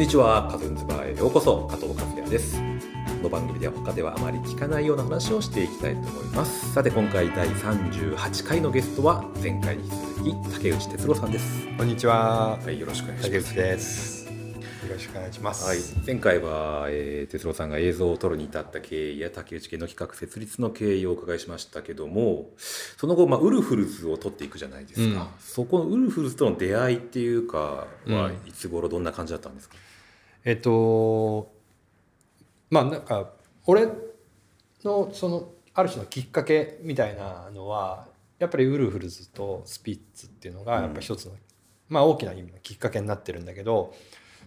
こんにちはカズンズバーへようこそ加藤和也です。この番組では他ではあまり聞かないような話をしていきたいと思います。さて今回第38回のゲストは前回に続き竹内哲郎さんです。こんにちは。はいよろしくお願いし竹内ますです。よろしくお願いします。はい、前回は、えー、哲郎さんが映像を撮るに至った経緯や竹内家の企画設立の経緯をお伺いしましたけどもその後、まあ、ウルフルズを撮っていくじゃないですか、うん。そこのウルフルズとの出会いっていうかはうん。いつ頃どんな感じだったんですか、えっと、まあなんか俺のそのある種のきっかけみたいなのはやっぱりウルフルズとスピッツっていうのがやっぱり一つの、まあ大きな意味のきっかけになってるんだけど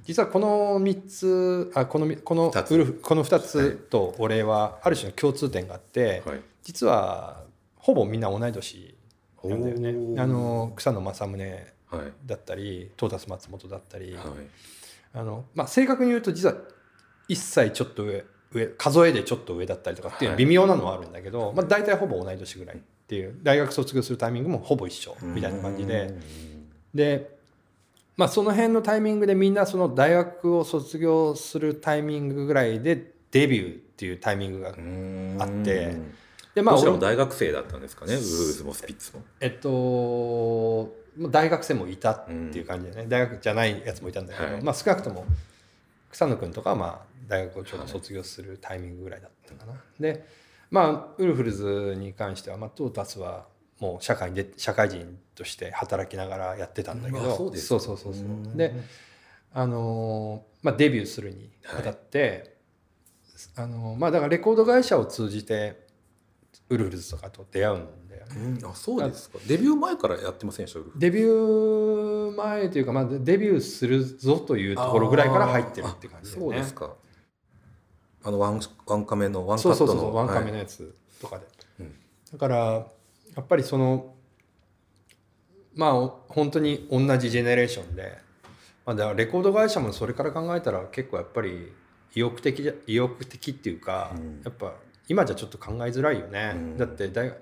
実はこの3つあこのみこのウルフこの2つと俺はある種の共通点があって、はい、実はほぼみんな同い年なんだよね。あの草野正宗はい。だったりトータス松本だったり、はいあのまあ、正確に言うと実は1歳ちょっと上上数えでちょっと上だったりとかっていうはい。微妙なのはあるんだけど、まあ、大体ほぼ同い年ぐらいっていう大学卒業するタイミングもほぼ一緒みたいな感じで。で、まあ、その辺のタイミングでみんなその大学を卒業するタイミングぐらいでデビューっていうタイミングがうん。あって。でまあも大学生だったんですかねウルフルズもスピッツも。えっとまあ大学生もいたっていう感じでね、大学じゃないやつもいたんだけど、はい。まあ少なくとも草野君とかはまあ大学をちょうど卒業するタイミングぐらいだったかな。でまあウルフルズに関しては、まあ、トータスはもう社会に出社会人として働きながらやってたんだけど、うんあそうです。そうそうそうそう。うん。であのーまあ、デビューするにあたって、あのーまあだからレコード会社を通じてウルフルズとかと出会うんうんあそうですか。デビュー前からやってませんでした？デビュー前というか、まあ、デビューするぞというところぐらいから入ってるって感じね。そうですか。あのワンワンカメのワンカそうそうットのそうワンカメはいのやつとかで、うん。だからやっぱりそのまあお本当に同じジェネレーションで、まあ、だからレコード会社もそれから考えたら結構やっぱり意欲的じゃ意欲的っていうか、うん。やっぱ今じゃちょっと考えづらいよね、うん。だって大学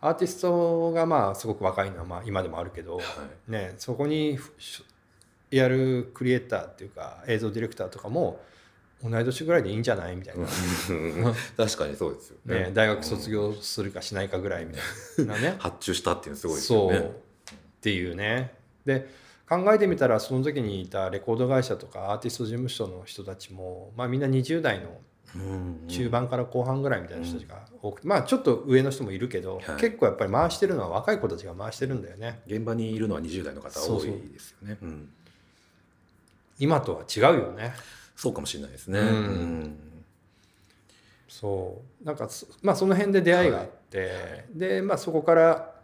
アーティストがまあすごく若いのはまあ今でもあるけど、はい。ね、そこにやるクリエイターっていうか映像ディレクターとかも同い年ぐらいでいいんじゃないみたいな、うん。確かにそうですよね。ね、大学卒業するかしないかぐらいみたいなね。発注したっていうのすごいですそう。よねっていうね。で考えてみたらその時にいたレコード会社とかアーティスト事務所の人たちも、まあ、みんな20代のうん中盤から後半ぐらいみたいな人たちが多くて、まあちょっと上の人もいるけど、はい。結構やっぱり回してるのは若い子たちが回してるんだよね。現場にいるのは20代の方多いですよね。うん。今とは違うよね。そうかもしれないですね。そう。なんかそまあその辺で出会いがあって、でまあそこから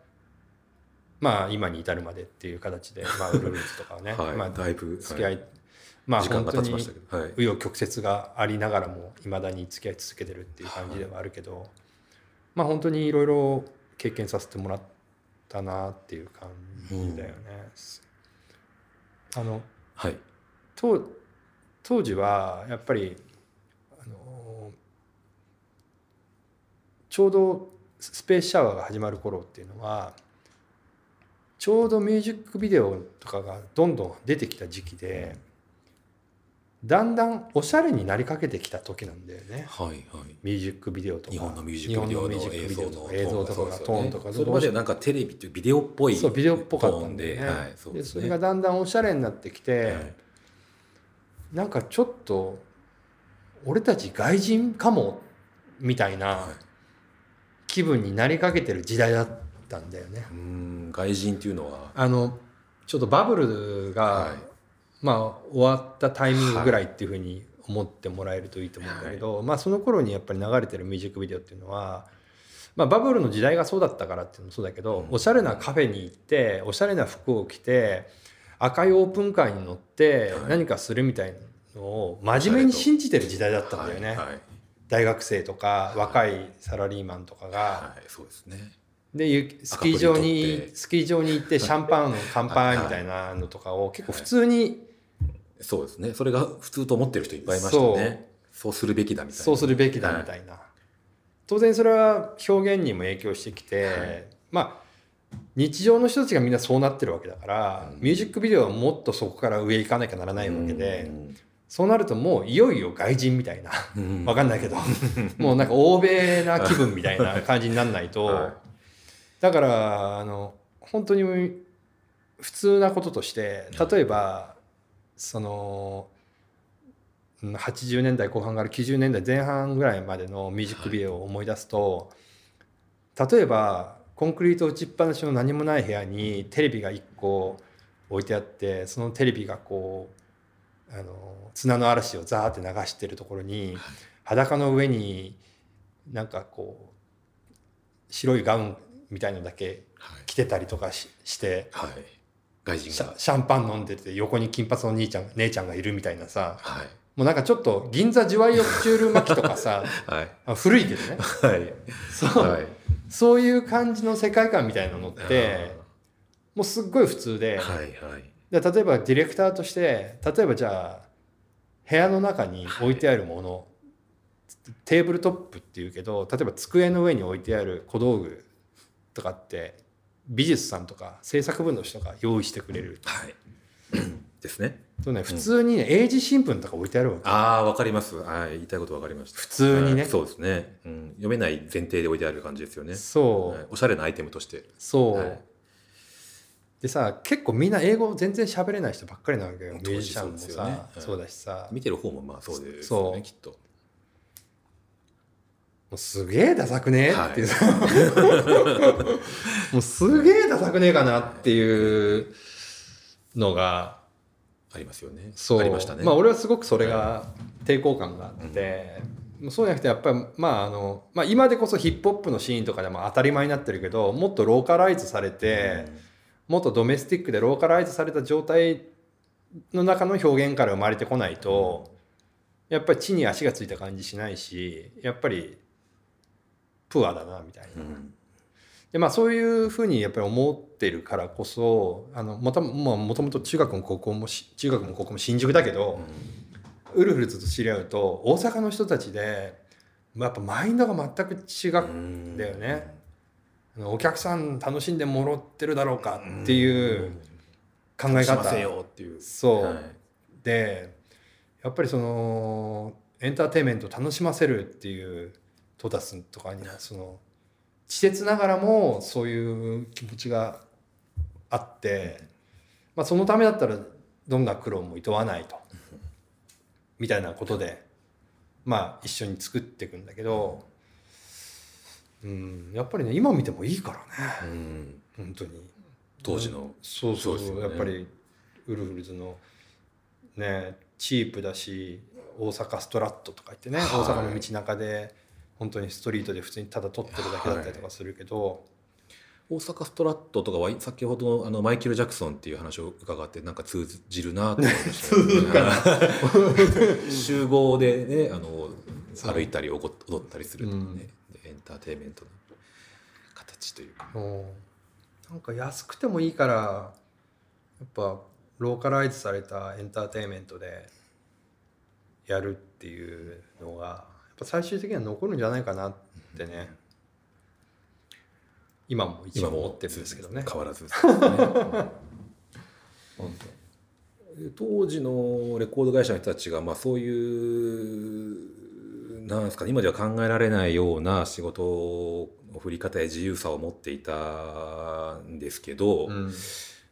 まあ今に至るまでっていう形で、まあ、ウルフルズとかはね、はい。まあだいぶ付き合い、はまあ時間が経ちましたけど。はい。紆余曲折がありながらもいまだに付き合い続けてるっていう感じではあるけど、まあ本当にいろいろ経験させてもらったなっていう感じだよね。あのはい。当当時はやっぱりあのちょうどスペースシャワーが始まる頃っていうのはちょうどミュージックビデオとかがどんどん出てきた時期でだんだんおしゃれになりかけてきた時なんだよね。はいはい。ミュージックビデオとか。日本のミュージックビデオの映映像とかがトーンとかそれまではなんかテレビっていうビデオっぽいそうビデオっぽかったトーンんで,、ではいそうでですね。それがだんだんおしゃれになってきて、はい。なんかちょっと俺たち外人かもみたいなはい。気分になりかけてる時代だったんだよね。うん外人っていうのは？あのちょっとバブルが、はいまあ終わったタイミングぐらいっていうふうに思ってもらえるといいと思うんだけど、まあその頃にやっぱり流れてるミュージックビデオっていうのは、まあ、バブルの時代がそうだったからっていうのもそうだけど、うん。おしゃれなカフェに行っておしゃれな服を着て赤いオープンカーに乗ってはい。何かするみたいなのを真面目に信じてる時代だったんだよね。はい。はい。大学生とか若いサラリーマンとかが、はい。そうですねでゆスキー場にスキー場に行ってシャンパン乾杯みたいなのとかを結構普通にそうですね。それが普通と思ってる人いっぱいいましたね。そう。するべきだみたいな。そうするべきだみたいな、当然それは表現にも影響してきて、まあ日常の人たちがみんなそうなってるわけだから、うん。ミュージックビデオはもっとそこから上行かなきゃならないわけで、うん。そうなるともういよいよ外人みたいな。うん。わかんないけどもうなんか欧米な気分みたいな感じになんないと、はいだからあの本当に普通なこととして例えばそのうん80年代後半から90年代前半ぐらいまでのミュージックビデオを思い出すと、例えばコンクリート打ちっぱなしの何もない部屋にテレビが1個置いてあってそのテレビがこうあの砂の嵐をザーって流してるところに裸の上になんかこう白いガウンみたいのだけはい。着てたりとかしして。はい。外人が。シャンパン飲んでて横に金髪の兄ちゃん姉ちゃんがいるみたいなさ。はい。もうなんかちょっと銀座ジュワイオプチュール巻きとかさはい。あ古いけどね。はい。そう,、はい。そういう感じの世界観みたいなのってもうすっごい普通で,、はいはい。で例えばディレクターとして例えばじゃあ部屋の中に置いてあるもの、テーブルトップっていうけど例えば机の上に置いてある小道具とかって美術さんとか制作部の人が用意してくれる。はい。ですね。とね普通にね、英字新聞とか置いてあるわけ。ああわかります。はい言いたいことわかりました。普通にね。はいそうですね、うん、読めない前提で置いてある感じですよね。そう、はい。おしゃれなアイテムとして。そう、はい。でさ結構みんな英語全然喋れない人ばっかりなわけよ。ミュージシャンもさそうねだしさ。見てる方もまあそうですそう。よねきっともうすげえダサくね？はい。っていう。さ、もうすげえダサくねえかなっていうのがありますよね。そう。ありましたね。まあ俺はすごくそれが抵抗感があって、もうそうじゃなくてやっぱりまああの、まあ、今でこそヒップホップのシーンとかでも当たり前になってるけどもっとローカライズされて、もっとドメスティックでローカライズされた状態の中の表現から生まれてこないと、やっぱり地に足がついた感じしないしやっぱりプアだなみたいな。うん。でまあそういうふうにやっぱり思ってるからこそあのもとももともと中学も高校もし中学も高校も新宿だけど、ウルフルズと知り合うと大阪の人たちでまあやっぱマインドが全く違うんだよね。あのお客さん楽しんでもらってるだろうかっていう考え方。しませよっていう。そう、はい。でやっぱりそのエンターテインメントを楽しませるっていうトダスとかにはその稚拙ながらもそういう気持ちがあって、まあ、そのためだったらどんな苦労もいとわないとみたいなことでまあ一緒に作っていくんだけど、うん、やっぱりね今見てもいいからね。うん。本当に。当時のそうそうそう。ね。やっぱりウルフルズのねチープだし大阪ストラットとか言ってね、はい。大阪の道中で本当にストリートで普通にただ撮ってるだけだったりとかするけど、大阪ストラットとかは先ほどのあのマイケル・ジャクソンっていう話を伺ってなんか通じるなと思いました、通ずるか。な 集合でねあの歩いたり踊ったりするとかね、うん。でエンターテインメントの形というか。なんか安くてもいいからやっぱローカライズされたエンターテインメントでやるっていうのが最終的には残るんじゃないかなってね、今も一応思ってるんですけどね。変わらずですね、うん。当。時のレコード会社の人たちがまあそういうなんですかね今では考えられないような仕事の振り方や自由さを持っていたんですけど、うん。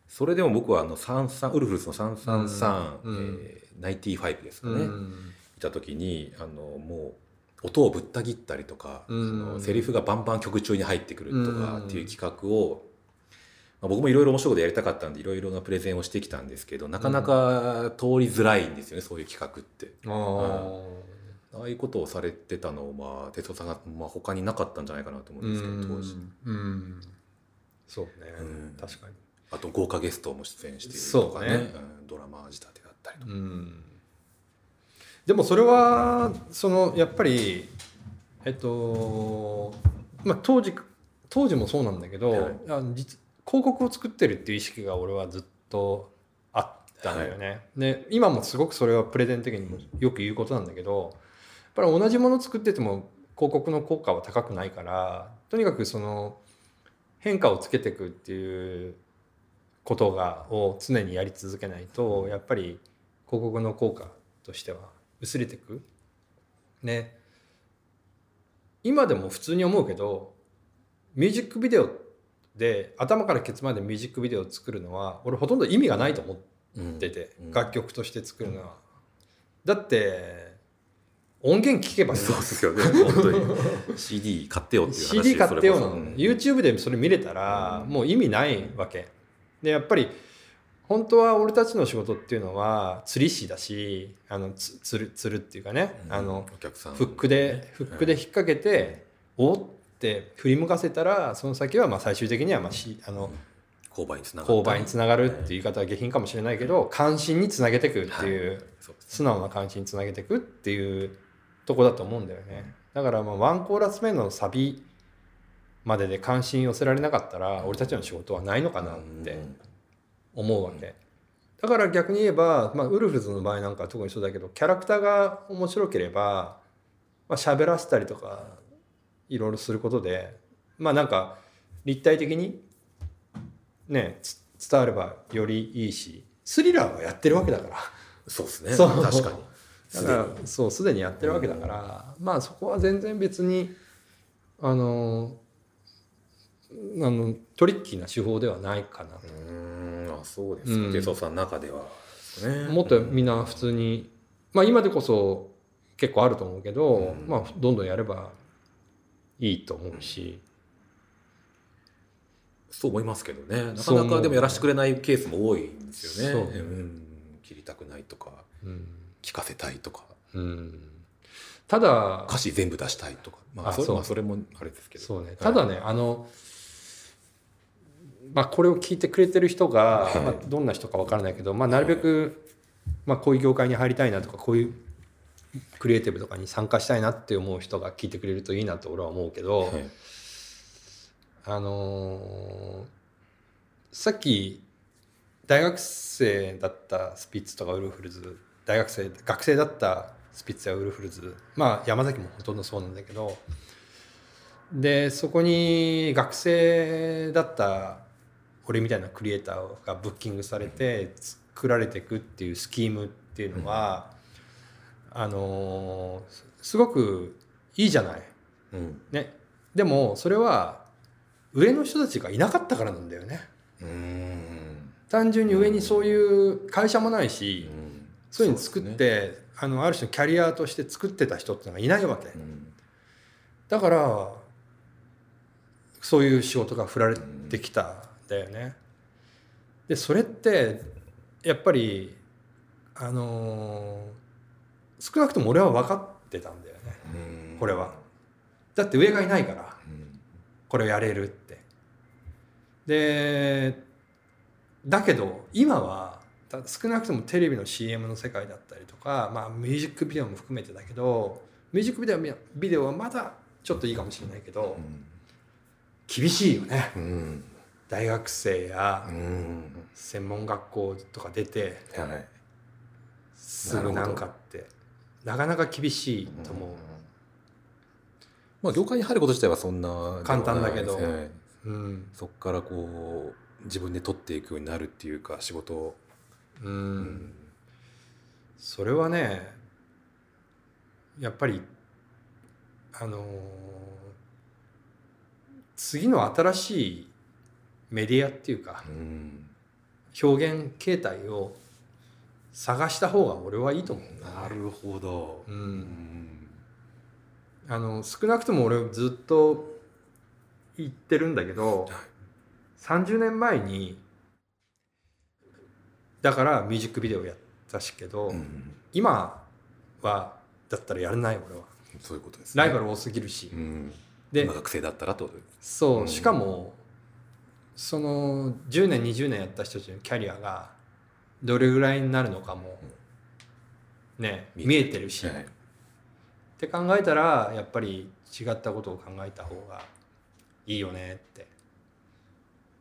それでも僕はあの33ウルフルズの333、うん。うん。えー、95ですかね、うん。いた時にあのもう音をぶった切ったりとか、うん。そのセリフがバンバン曲中に入ってくるとかうん。っていう企画を、まあ、僕もいろいろ面白いことやりたかったんでいろいろなプレゼンをしてきたんですけどなかなか通りづらいんですよね、そういう企画って。あー。ああいうことをされてたのを、まあ、哲夫さんが、まあ、他になかったんじゃないかなと思うんですけど、当時。うん。そうね、うん。確かに、あと豪華ゲストも出演しているとかね。ね。うん。ドラマ仕立てだったりとか。うん、でもそれはそのやっぱりえっとまあ当時当時もそうなんだけど、はい。あの実広告を作ってるっていう意識が俺はずっとあったのよね、で今もすごくそれはプレゼン的にもよく言うことなんだけどやっぱり同じもの作ってても広告の効果は高くないからとにかくその変化をつけていくっていうことがを常にやり続けないとやっぱり広告の効果っとしては薄れていく？ね。今でも普通に思うけどミュージックビデオで頭からケツまでミュージックビデオを作るのは俺ほとんど意味がないと思ってて、うん楽曲として作るのは。だって音源聞けばいい。そうですよね。本当に。CD 買ってよっていう話。CD 買ってよなの、うん YouTube でそれ見れたらうん。もう意味ないわけ。でやっぱり本当は俺たちの仕事っていうのは釣り師だしあのつ釣る釣るっていうかね、あのお客さんフックでフックで引っ掛けて、おって振り向かせたらその先はまあ最終的にはまあしあの購買につながる購買につながるっていう言い方は下品かもしれないけど関心につなげていくっていう、そうです素直な関心につなげていくっていうとこだと思うんだよね。だからまあワンコーラス目のサビまでで関心寄せられなかったら俺たちの仕事はないのかなって思うわけだから逆に言えば、まあ、ウルフルズの場合なんかは特にそうだけどキャラクターが面白ければ、まあ、喋らせたりとかいろいろすることでまあなんか立体的にねつ伝わればよりいいしスリラーはやってるわけだから。そうですね。そう。確かに。だからそうすでにやってるわけだから、まあそこは全然別にあのあのトリッキーな手法ではないかなとそうですうん。か手相さんの中ではね。もっとみんな普通にまあ今でこそ結構あると思うけど、うん。まあどんどんやればいいと思うし、そう思いますけどね。なかなかでもやらせてくれないケースも多いんですよね。そう。うん。切りたくないとかうん。聞かせたいとか。うん。ただ歌詞全部出したいとか。まああそうそまあそれもあれですけど。そうね。ただね、あのまあこれを聞いてくれてる人が、はい。まあ、どんな人かわからないけど、まあ、なるべく、まあ、こういう業界に入りたいなとかこういうクリエイティブとかに参加したいなって思う人が聞いてくれるといいなと俺は思うけど、はい。あのーさっき大学生だったスピッツとかウルフルズ大学生学生だったスピッツやウルフルズまあ山崎もほとんどそうなんだけどでそこに学生だった俺みたいなクリエイターがブッキングされて作られていくっていうスキームっていうのは、あのーすすごくいいじゃない。うん。ね、でもそれは上の人たちがいなかったからなんだよね。うーん。単純に上にそういう会社もないし、うん。そういうの作ってね。あのある種のキャリアとして作ってた人っていうのがいないわけ。うん。だからそういう仕事が振られてきた。んだよね。でそれってやっぱりあのー少なくとも俺は分かってたんだよね。うん。これは。だって上がいないから。うん。これをやれるって。でだけど今はた少なくともテレビの CM の世界だったりとか、まあ、ミュージックビデオも含めてだけどミュージックビデオビデオはまだちょっといいかもしれないけど厳しいよね。うん大学生やうん。専門学校とか出てはい。すぐなんかってなかなか厳しいと思う、まあ業界に入ること自体はそんな簡単だけど。うん。そこからこう自分で取っていくようになるっていうか仕事を。うん。それはねやっぱりあのー次の新しいメディアっていうかうん。表現形態を探した方が俺はいいと思う。なるほど。ううん。んあの少なくとも俺ずっと言ってるんだけど30年前にだからミュージックビデオやったしけど、うん。今はだったらやらない俺は。そういうことですね。ライバル多すぎるし、うん。で今学生だったらってこと。ですそう、うん。しかもその10年20年やった人たちのキャリアがどれぐらいになるのかもね見えてるし、はい。って考えたらやっぱり違ったことを考えた方がいいよねって。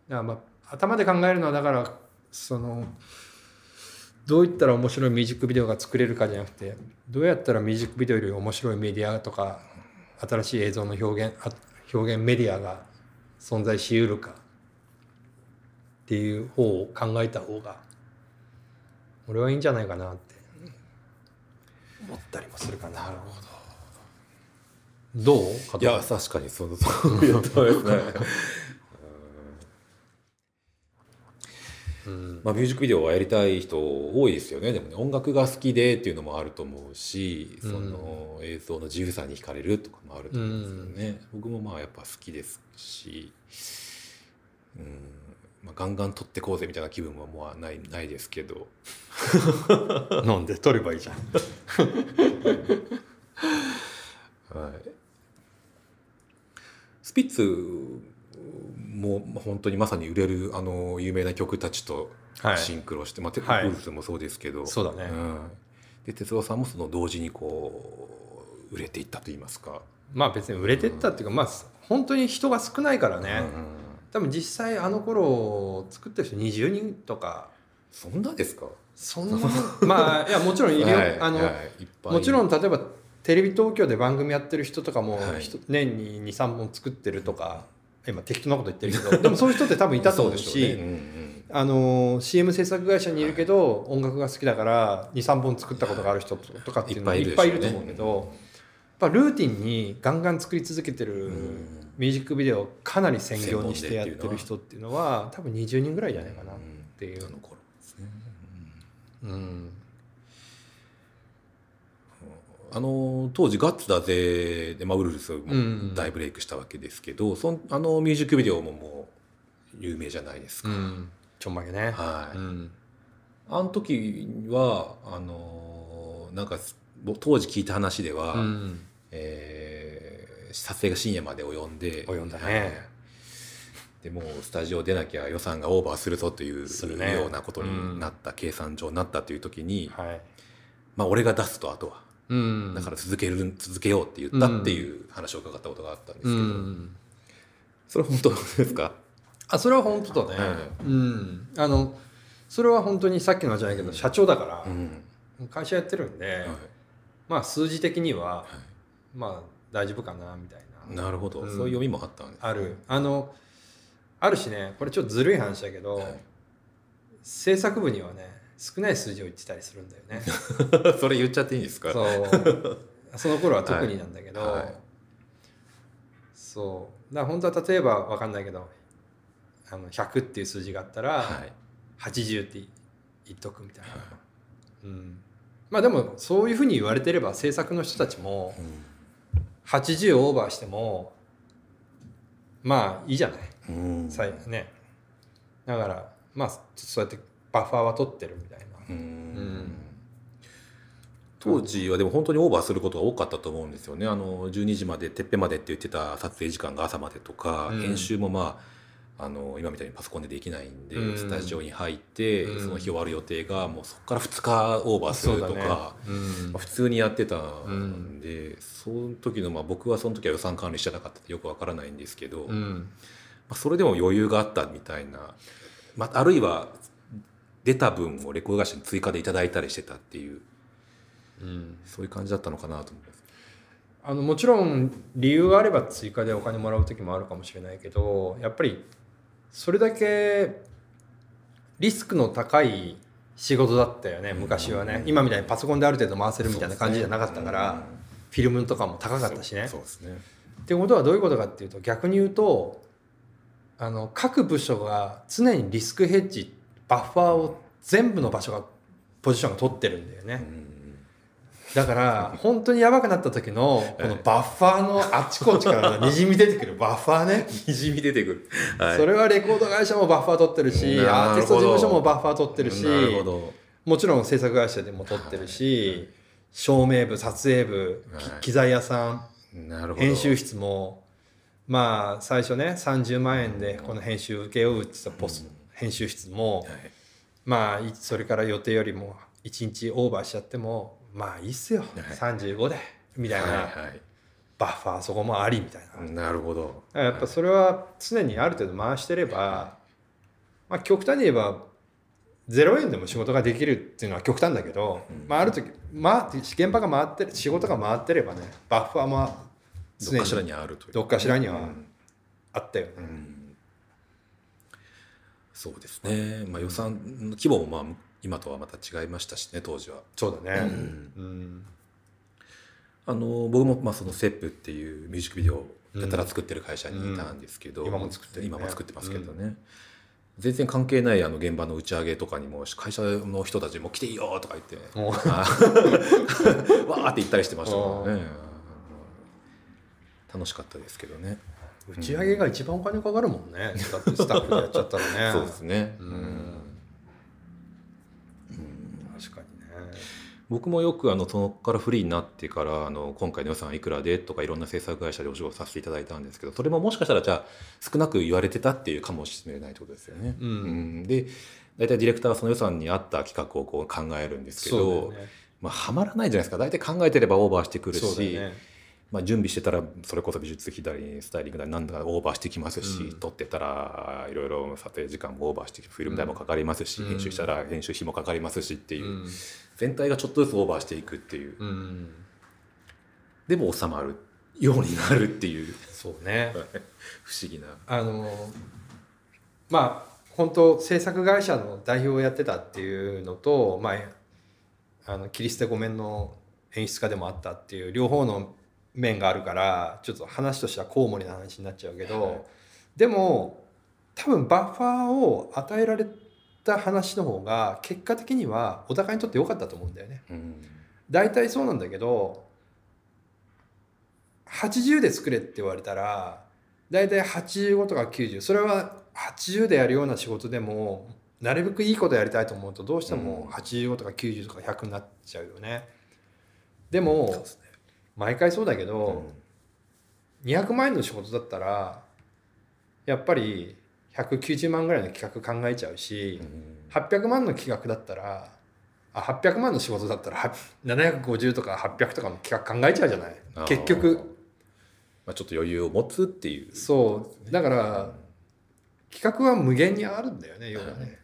だからまあ頭で考えるのはだからそのどういったら面白いミュージックビデオが作れるかじゃなくてどうやったらミュージックビデオより面白いメディアとか新しい映像の表現あ表現メディアが存在しうるかっていう方を考えた方が俺はいいんじゃないかなって。思ったりもするかな。なるほど。どう？いや確かにその そういうとですね。うん。まあ、ミュージックビデオはやりたい人多いですよね。でもね音楽が好きでっていうのもあると思うし、その映像の自由さに惹かれるとかもあると思うんですよね、僕もまあやっぱ好きですし、うんまあ、ガンガン撮ってこうぜみたいな気分はもうないないですけど。なんで撮ればいいじゃん。はい、スピッツもまあ本当にまさに売れるあの有名な曲たちとはい。シンクロして、はい。ウルスもそうですけど、そうだね。ん。で哲夫さんもその同時にこう売れていったと言いますか、まあ別に売れてったっていうかまあ本当に人が少ないからね、うん多分実際あの頃作ってる人20人とか。そんなですか？そんなまあいやもちろんいるよ、はいあの、はいもちろん例えばテレビ東京で番組やってる人とかも、はい。年に23本作ってるとか今適当なこと言ってるけど でもそういう人って多分いたと思うしあの CM 制作会社にいるけど、音楽が好きだから23本作ったことがある人とかっていうのもい。っぱいいると思うけど、やっぱルーティンにガンガン作り続けてるんミュージックビデオをかなり専業にしてやってる人っていうのは多分20人ぐらいじゃないかなっていう。あの頃ですねうん。あの当時「ガッツだぜ」で、まあ、ウルフルズもうん。大ブレイクしたわけですけど、そんあのミュージックビデオももう有名じゃないですか、うん。ちょんまげね。はい、うん。あの時はあのなんかぼ当時聞いた話では、うん。えー撮影が深夜まで及んで。及んだね。はい。でもうスタジオ出なきゃ予算がオーバーするぞというね。ようなことになった、計算上になったという時に、はい。まあ俺が出すとあとは。うん。だから続ける続けようって言ったっていう話を伺ったことがあったんですけうど、ん。それ本当ですか、あそれは本当だね、はうん。あのそれは本当にさっきのじゃないけど社長だから、うん。会社やってるんで、はい。まあ数字的には、はまあ大丈夫かなみたいい、な。なるほど、うん。そういう読みもあったんですある。あのあるしねこれちょっとずるい話だけど、はい。制作部にはね少ない数字を言ってたりするんだよね。それ言っちゃっていいんですか？そう。その頃は特になんだけど、はい。はい。そう。だから本当は例えば分かんないけどあの100っていう数字があったら、はい。80って言っとくみたいな、うん、まあでもそういうふうに言われてれば制作の人たちも80オーバーしてもまあいいじゃない。うん。ね。だからまあそうやってバッファーは取ってるみたいな。うん。ん当時はでも本当にオーバーすることが多かったと思うん。ですよねあの12時までてっぺんまでって言ってた撮影時間が朝までとか、うん編集もまああの今みたいにパソコンでできないんで、うん。スタジオに入って、うん。その日終わる予定がもうそこから2日オーバーするとか、ねうん。まあ普通にやってたんで、その時の、まあ、僕はその時は予算管理してなかったってよくわからないんですけど、まうん。あ、それでも余裕があったみたいな、まあ、あるいは出た分をレコード会社に追加でいただいたりしてたっていううん。そういう感じだったのかなと思います。あのもちろん理由があれば追加でお金もらう時もあるかもしれないけどやっぱりそれだけリスクの高い仕事だったよね昔はね今みたいにパソコンである程度回せるみたいな感じじゃなかったから、フィルムとかも高かったしね。そうですね。ってことはどういうことかっていうと逆に言うとあの各部署が常にリスクヘッジバッファーを全部の場所がポジションが取ってるんだよね。だから本当にやばくなった時のこのバッファーのあっちこっちからにじみ出てくるバッファーね、にじみ出てくる。はい。それはレコード会社もバッファー取ってるしアーティスト事務所もバッファー取ってるし。もちろん制作会社でも取ってるし照明部撮影部、はい。機材屋さんなるほど。編集室もまあ最初ね30万円でこの編集受け負うって言ったポス、編集室もはい。まあいそれから予定よりも1日オーバーしちゃってもまあいいっすよ、はい35でみたいな、はいバッファーそこもありみたいな、はい。なるほど。やっぱそれは常にある程度回してれば、まあ、極端に言えば0円でも仕事ができるっていうのは極端だけど、まあ、ある時、まあ、現場が回ってる仕事が回ってればねバッファーもどっかしらにあるという。どっかしらにはうんあったよね。そうですね。まあ予算の規模もまあ今とはまた違いましたしね当時は。そうだね。うん。あの僕もまあそのセップっていうミュージックビデオをやたら作ってる会社にいたんですけど、うん。今も作ってるね。今も作ってますけどね、全然関係ないあの現場の打ち上げとかにも会社の人たちも来ていいよとか言って わーって言ったりしてましたけどね。楽しかったですけどね。打ち上げが一番お金かかるもんね。だってスタッフでやっちゃったらね。そうですね、ううんん確かにね僕もよくあのそこからフリーになってからあの今回の予算いくらでとかいろんな制作会社でお仕事させていただいたんですけどそれももしかしたらじゃあ少なく言われてたっていうかもしれないってことですよね。うん。うん。で大体ディレクターはその予算に合った企画をこう考えるんですけど、よね。まあ、はまらないじゃないですか。大体考えてればオーバーしてくるそうだし、まあ、準備してたらそれこそ美術費だりスタイリングだりなんだかオーバーしてきますし、うん。撮ってたらいろいろ撮影時間もオーバーしてフィルム代もかかりますし、うん。編集したら編集費もかかりますしっていう、うん。全体がちょっとずつオーバーしていくっていう。うん。でも収まるようになるっていう。そうね。不思議な。あのまあ本当制作会社の代表をやってたっていうのと、まあ、あのキリステ御免の演出家でもあったっていう両方の面があるからちょっと話としてはコウモリな話になっちゃうけど、はいでも多分バッファーを与えられた話の方が結果的にはお互いにとって良かったと思うんだよね。うん大体そうなんだけど80で作れって言われたら大体85とか90それは80でやるような仕事でもなるべくいいことやりたいと思うとどうしても85とか90とか100になっちゃうよね。うもですね毎回そうだけど、200万円の仕事だったらやっぱり190万ぐらいの企画考えちゃうし、うん。800万の企画だったらあ800万の仕事だったらは750とか800とかの企画考えちゃうじゃない。結局。まあ、ちょっと余裕を持つっていう。そう。だから企画は無限にあるんだよね要はね。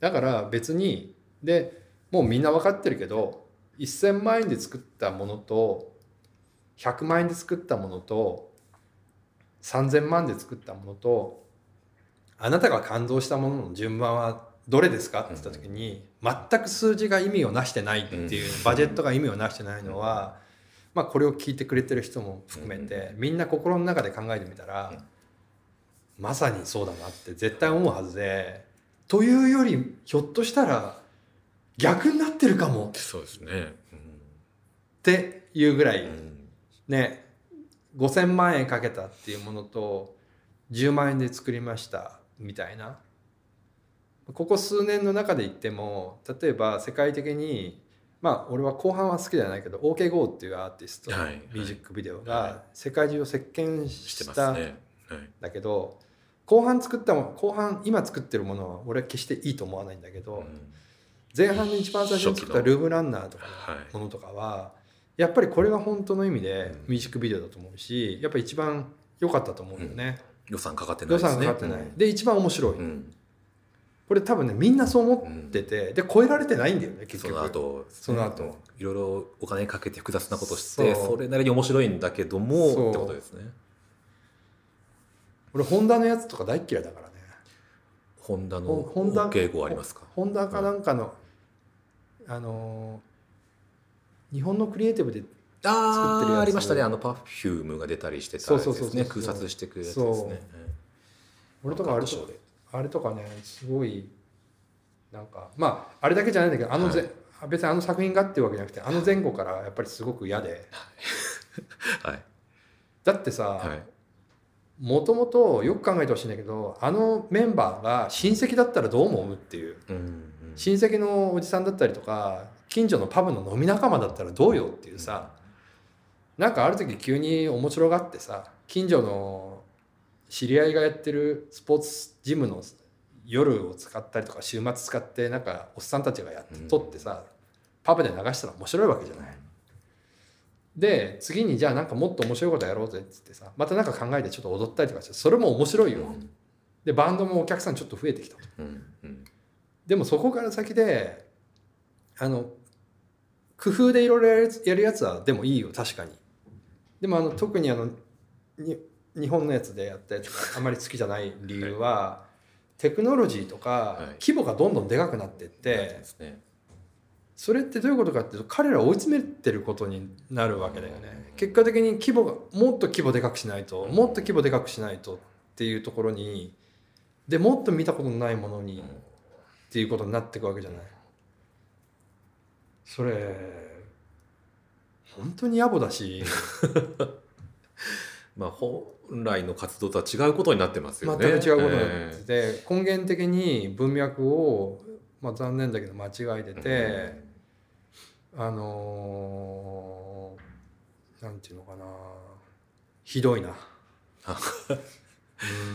だから別にでもうみんな分かってるけど1000万円で作ったものと100万円で作ったものと3000万で作ったものとあなたが感動したものの順番はどれですか？って言った時に全く数字が意味をなしてないっていうバジェットが意味をなしてないのはまあこれを聞いてくれてる人も含めてみんな心の中で考えてみたらまさにそうだなって絶対思うはずでというよりひょっとしたら逆になってるかもそうですね。っていうぐらいうんうんね5,000万円かけたっていうものと10万円で作りましたみたいなここ数年の中で言っても例えば世界的にまあ俺は後半は好きじゃないけど OKGO っていうアーティストのミュージックビデオはが世界中を席巻したますね。はい。だけど後半作ったもの後半今作ってるものは俺は決していいと思わないんだけど、うん前半に一番最初に作ったルームランナーとかはい。のものとかはやっぱりこれが本当の意味でミュージックビデオだと思うしやっぱ一番良かったと思うよね、予算かかってない予ですね。算かかってない、で一番面白い、うん。これ多分ねみんなそう思ってて、で超えられてないんだよね結そ局の後、その後。いろいろお金かけて複雑なことしてそう。それなりに面白いんだけどもそう。ってことですね。俺ホンダのやつとか大っ嫌いだからね。ホンダのホホンダ敬語ありますか？ホンダかなんかの、あのー日本のクリエイティブであ作ってるやつ。あありましたね。あのパフュームが出たりしてたそうやつそうそうそうですね空撮してくるやつですね。俺とかあれとあれとかねすごいなんかまああれだけじゃないんだけどあのぜ、別にあの作品がっていうわけじゃなくてあの前後からやっぱりすごく嫌で。はい。だってさ、はい。もともとよく考えてほしいんだけどあのメンバーが親戚だったらどう思うっていう。うんうん親戚のおじさんだったりとか近所のパブの飲み仲間だったらどうよっていうさなんかある時急に面白がってさ近所の知り合いがやってるスポーツジムの夜を使ったりとか週末使ってなんかおっさんたちがやってうん撮ってさパブで流したら面白いわけじゃない。で次にじゃあなんかもっと面白いことやろうぜっつってさまたなんか考えてちょっと踊ったりとかしてそれも面白いよ。でバンドもお客さんちょっと増えてきたと。うんうんでもそこから先であの工夫でいろいろやるやつはでもいいよ確かに。でもあの特にあのに日本のやつでやったやつがあまり好きじゃない理由は、テクノロジーとかはい。規模がどんどんでかくなってっでて、すね。それってどういうことかっていうと彼らを追い詰めてることになるわけだよね。結果的に規模がもっと規模でかくしないともっと規模でかくしないとっていうところにでもっと見たことのないものにっていうことになっていくわけじゃない。それ本当に野暮だし。まあ本来の活動とは違うことになってますよね。全く違うことになってて、根源的に文脈を、まあ、残念だけど間違えてて、あのーなんていうのかな。ひどいな。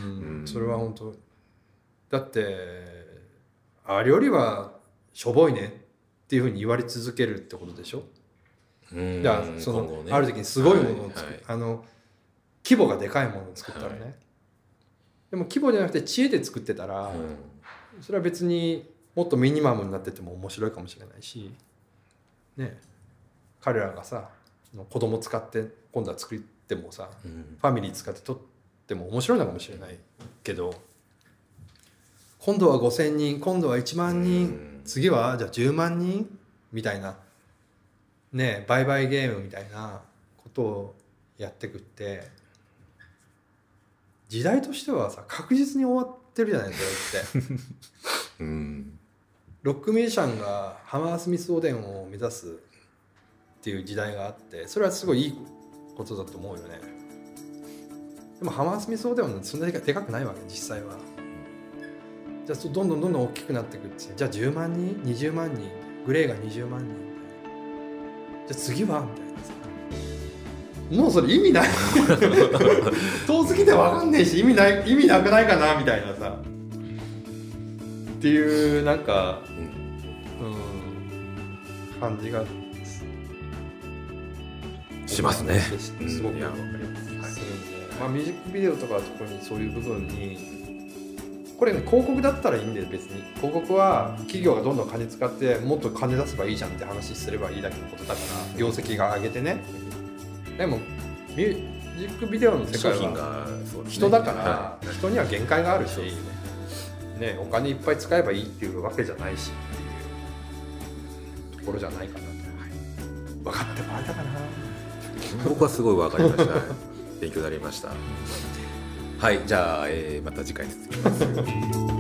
うん。うん。それは本当。だってあれよりはしょぼいねっていうふうに言われ続けるってことでしょ？うん。じゃあその、ね。ある時にすごいものを作る、はいはい。あの規模がでかいものを作ったらね、はでも規模じゃなくて知恵で作ってたら、うん。それは別にもっとミニマムになってても面白いかもしれないしね。彼らがさ子供使って今度は作ってもさうん。ファミリー使って撮っても面白いのかもしれないけど今度は5,000人今度は1万人、うん。次はじゃあ10万人？みたいな。ね売買ゲームみたいなことをやってくって。時代としてはさ確実に終わってるじゃないですかって。うん。ロックミュージシャンがハマースミス・オーデンを目指すっていう時代があってそれはすごいいいことだと思うよね。でもハマースミス・オーデンはそんなにでかくないわけ実際はじゃあどんどんどんどん大きくなっていくってじゃあ10万人20万人グレーが20万人じゃあ次はみたいなさ。もうそれ意味ない。遠すぎて分かんねえし意味ない意味なくないかなみたいなさ。っていうなんかうん。うん感じがしますね。すごくわかります。はいまあ、ミュージックビデオとかは特にそういう部分にこれね広告だったらいいんで別に。広告は企業がどんどん金使ってもっと金出せばいいじゃんって話すればいいだけのことだから業績が上げてね。でもミュージックビデオの世界は人だからは人には限界があるしねね、お金いっぱい使えばいいっていうわけじゃないしっていうところじゃないかな。と、分かってもらえたかな。僕はすごいわかりました。勉強になりましたはいじゃあ、えーまた次回です。